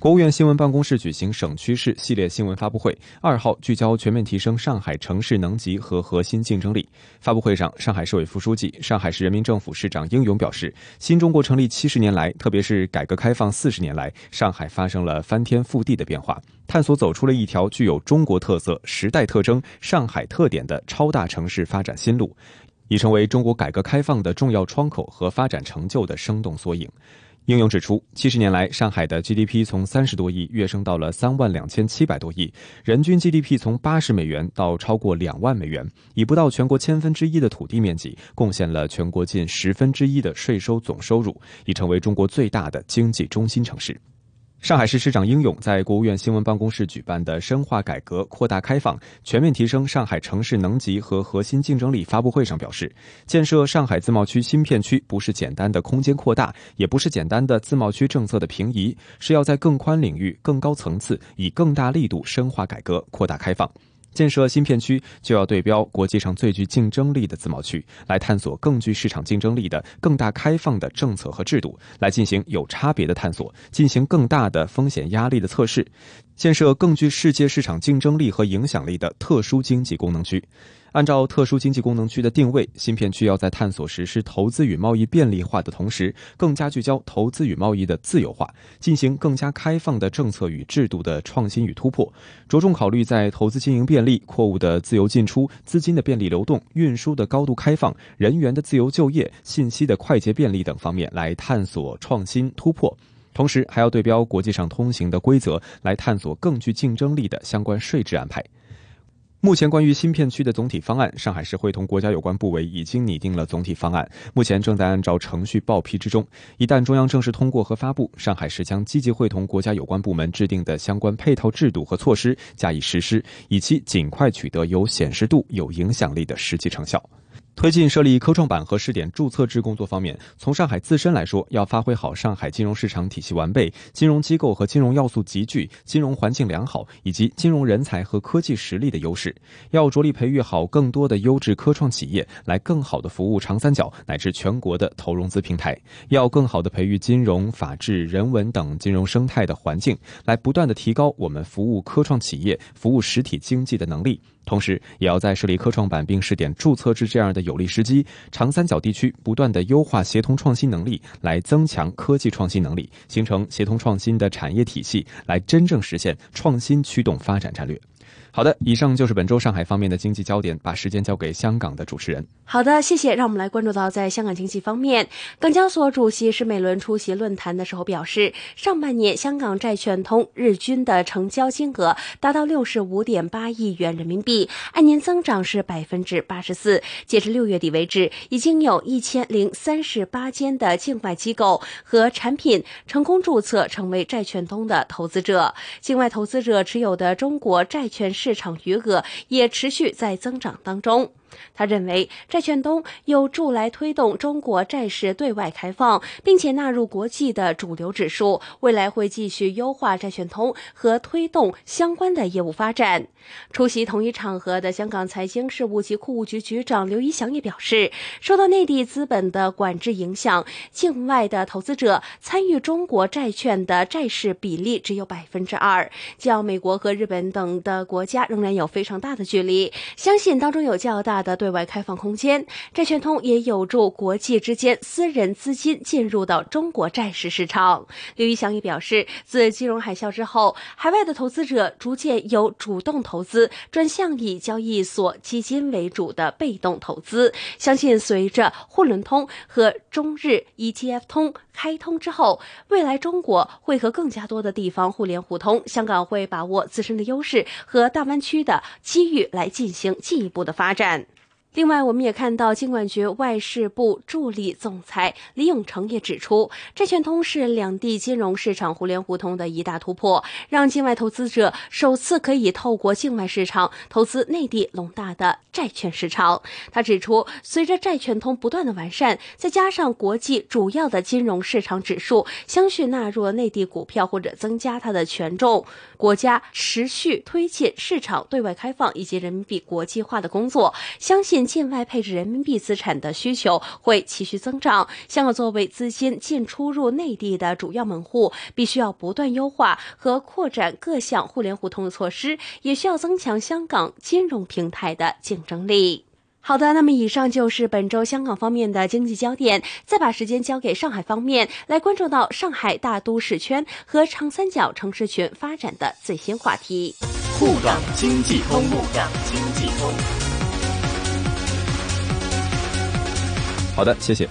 国务院新闻办公室举行省区市系列新闻发布会，二号聚焦全面提升上海城市能级和核心竞争力。发布会上，上海市委副书记、上海市人民政府市长应勇表示，新中国成立七十年来，特别是改革开放四十年来，上海发生了翻天覆地的变化，探索走出了一条具有中国特色、时代特征、上海特点的超大城市发展新路，已成为中国改革开放的重要窗口和发展成就的生动缩影。应勇指出，七十年来，上海的 GDP 从三十多亿跃升到了三万两千七百多亿，人均 GDP 从八十美元到超过两万美元，以不到全国千分之一的土地面积，贡献了全国近十分之一的税收总收入，已成为中国最大的经济中心城市。上海市市长应勇在国务院新闻办公室举办的“深化改革、扩大开放、全面提升上海城市能级和核心竞争力”发布会上表示，建设上海自贸区新片区不是简单的空间扩大，也不是简单的自贸区政策的平移，是要在更宽领域、更高层次，以更大力度深化改革、扩大开放。建设新片区就要对标国际上最具竞争力的自贸区，来探索更具市场竞争力的、更大开放的政策和制度，来进行有差别的探索，进行更大的风险压力的测试，建设更具世界市场竞争力和影响力的特殊经济功能区。按照特殊经济功能区的定位，新片区要在探索实施投资与贸易便利化的同时，更加聚焦投资与贸易的自由化，进行更加开放的政策与制度的创新与突破，着重考虑在投资经营便利、货物的自由进出、资金的便利流动、运输的高度开放、人员的自由就业、信息的快捷便利等方面来探索创新突破，同时还要对标国际上通行的规则，来探索更具竞争力的相关税制安排。目前，关于新片区的总体方案，上海市会同国家有关部委已经拟定了总体方案，目前正在按照程序报批之中。一旦中央正式通过和发布，上海市将积极会同国家有关部门制定的相关配套制度和措施加以实施，以期尽快取得有显示度、有影响力的实际成效。推进设立科创板和试点注册制工作方面，从上海自身来说，要发挥好上海金融市场体系完备、金融机构和金融要素集聚、金融环境良好以及金融人才和科技实力的优势，要着力培育好更多的优质科创企业，来更好的服务长三角乃至全国的投融资平台；要更好的培育金融、法治、人文等金融生态的环境，来不断的提高我们服务科创企业、服务实体经济的能力。同时，也要在设立科创板并试点注册制这样的有利时机，长三角地区不断的优化协同创新能力，来增强科技创新能力，形成协同创新的产业体系，来真正实现创新驱动发展战略。好的，以上就是本周上海方面的经济焦点，把时间交给香港的主持人。好的，谢谢。让我们来关注到，在香港经济方面，港交所主席施美伦出席论坛的时候表示，上半年香港债券通日均的成交金额达到六十五点八亿元人民币，按年增长是百分之八十四。截至六月底为止，已经有一千零三十八间的境外机构和产品成功注册成为债券通的投资者，境外投资者持有的中国债券市场余额也持续在增长当中。他认为，债券通有助来推动中国债市对外开放，并且纳入国际的主流指数。未来会继续优化债券通和推动相关的业务发展。出席同一场合的香港财经事务及库务局局长刘一祥也表示，受到内地资本的管制影响，境外的投资者参与中国债券的债市比例只有百分之二，较美国和日本等的国家仍然有非常大的距离。相信当中有较大。大的对外开放空间。债券通也有助国际之间私人资金进入到中国债市市场。刘玉祥也表示，自金融海啸之后，海外的投资者逐渐由主动投资转向以交易所基金为主的被动投资。相信随着沪伦通和中日 ETF 通开通之后，未来中国会和更加多的地方互联互通，香港会把握自身的优势和大湾区的机遇来进行进一步的发展。另外，我们也看到，金管局外事部助理总裁李永成也指出，债券通是两地金融市场互联互通的一大突破，让境外投资者首次可以透过境外市场投资内地龙大的债券市场。他指出，随着债券通不断的完善，再加上国际主要的金融市场指数相续纳入了内地股票或者增加它的权重，国家持续推进市场对外开放以及人民币国际化的工作，相信。境外配置人民币资产的需求会持续增长。香港作为资金进出入内地的主要门户，必须要不断优化和扩展各项互联互通的措施，也需要增强香港金融平台的竞争力。好的，那么以上就是本周香港方面的经济焦点。再把时间交给上海方面，来关注到上海大都市圈和长三角城市群发展的最新话题。沪港经济通，沪港经济通。好的，谢谢。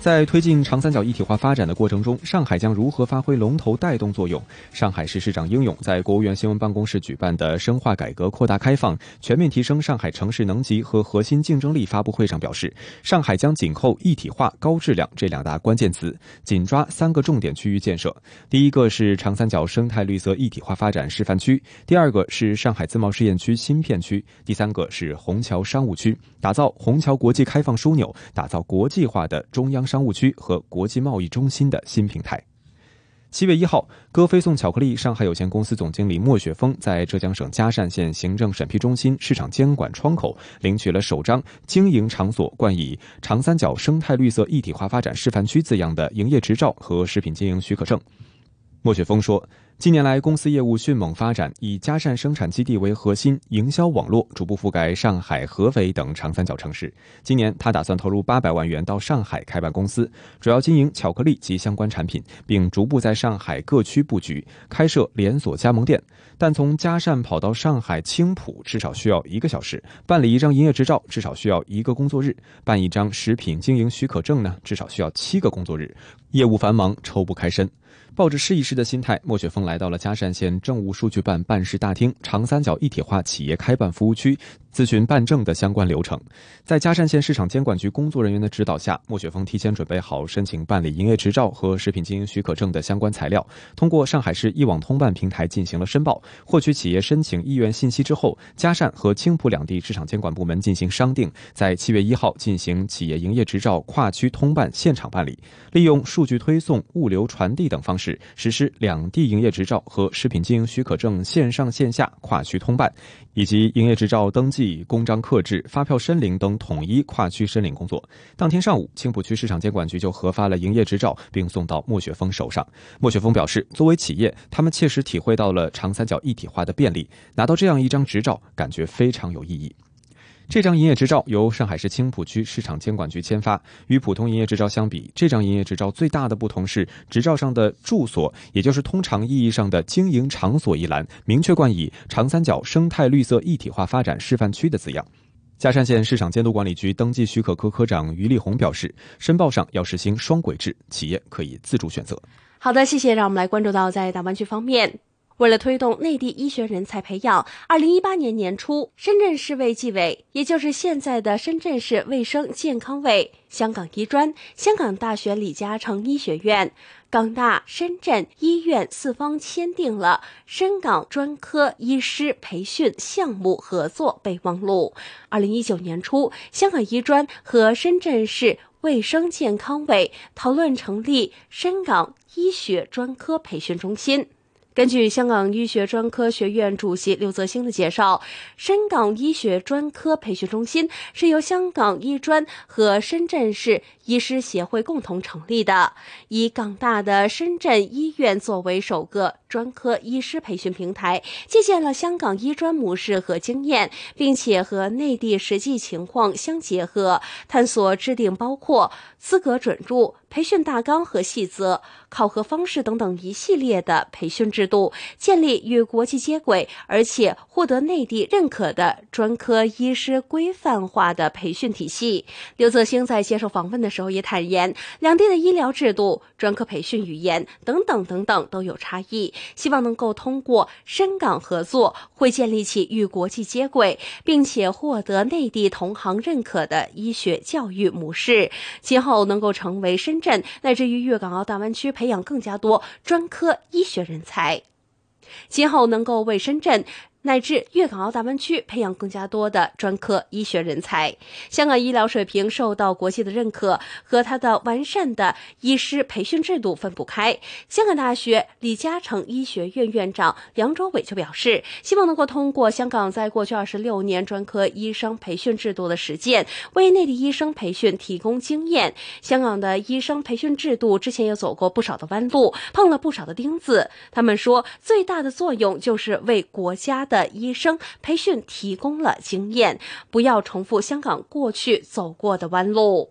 在推进长三角一体化发展的过程中，上海将如何发挥龙头带动作用？上海市市长应勇在国务院新闻办公室举办的“深化改革、扩大开放、全面提升上海城市能级和核心竞争力”发布会上表示，上海将紧扣一体化、高质量这两大关键词，紧抓三个重点区域建设。第一个是长三角生态绿色一体化发展示范区，第二个是上海自贸试验区新片区，第三个是虹桥商务区，打造虹桥国际开放枢纽，打造国际化的中央。商务区和国际贸易中心的新平台。七月一号，歌飞送巧克力上海有限公司总经理莫雪峰在浙江省嘉善县行政审批中心市场监管窗口领取了首张经营场所冠以“长三角生态绿色一体化发展示范区”字样的营业执照和食品经营许可证。莫雪峰说。近年来，公司业务迅猛发展，以嘉善生产基地为核心，营销网络逐步覆盖上海、合肥等长三角城市。今年，他打算投入八百万元到上海开办公司，主要经营巧克力及相关产品，并逐步在上海各区布局，开设连锁加盟店。但从嘉善跑到上海青浦至少需要一个小时，办理一张营业执照至少需要一个工作日，办一张食品经营许可证呢，至少需要七个工作日，业务繁忙，抽不开身。抱着试一试的心态，莫雪峰来到了嘉善县政务数据办办事大厅长三角一体化企业开办服务区。咨询办证的相关流程，在嘉善县市场监管局工作人员的指导下，莫雪峰提前准备好申请办理营业执照和食品经营许可证的相关材料，通过上海市一网通办平台进行了申报，获取企业申请意愿信息之后，嘉善和青浦两地市场监管部门进行商定，在七月一号进行企业营业执照跨区通办现场办理，利用数据推送、物流传递等方式实施两地营业执照和食品经营许可证线上线下跨区通办，以及营业执照登记。公章刻制、发票申领等统一跨区申领工作。当天上午，青浦区市场监管局就核发了营业执照，并送到莫雪峰手上。莫雪峰表示，作为企业，他们切实体会到了长三角一体化的便利，拿到这样一张执照，感觉非常有意义。这张营业执照由上海市青浦区市场监管局签发。与普通营业执照相比，这张营业执照最大的不同是，执照上的住所，也就是通常意义上的经营场所一栏，明确冠以“长三角生态绿色一体化发展示范区”的字样。嘉善县市场监督管理局登记许可科科长于立红表示，申报上要实行双轨制，企业可以自主选择。好的，谢谢。让我们来关注到在大湾区方面。为了推动内地医学人才培养，二零一八年年初，深圳市卫计委，也就是现在的深圳市卫生健康委、香港医专、香港大学李嘉诚医学院、港大深圳医院四方签订了深港专科医师培训项目合作备忘录。二零一九年初，香港医专和深圳市卫生健康委讨论成立深港医学专科培训中心。根据香港医学专科学院主席刘泽星的介绍，深港医学专科培训中心是由香港医专和深圳市医师协会共同成立的，以港大的深圳医院作为首个专科医师培训平台，借鉴了香港医专模式和经验，并且和内地实际情况相结合，探索制定包括资格准入。培训大纲和细则、考核方式等等一系列的培训制度，建立与国际接轨，而且获得内地认可的专科医师规范化的培训体系。刘泽星在接受访问的时候也坦言，两地的医疗制度、专科培训语言等等等等都有差异，希望能够通过深港合作，会建立起与国际接轨，并且获得内地同行认可的医学教育模式，今后能够成为深。镇乃至于粤港澳大湾区培养更加多专科医学人才，今后能够为深圳。乃至粤港澳大湾区培养更加多的专科医学人才。香港医疗水平受到国际的认可，和它的完善的医师培训制度分不开。香港大学李嘉诚医学院院长梁卓伟就表示，希望能够通过香港在过去二十六年专科医生培训制度的实践，为内地医生培训提供经验。香港的医生培训制度之前也走过不少的弯路，碰了不少的钉子。他们说，最大的作用就是为国家。的医生培训提供了经验，不要重复香港过去走过的弯路。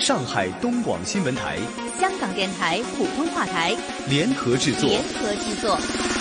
上海东广新闻台、香港电台普通话台联合制作。联合制作。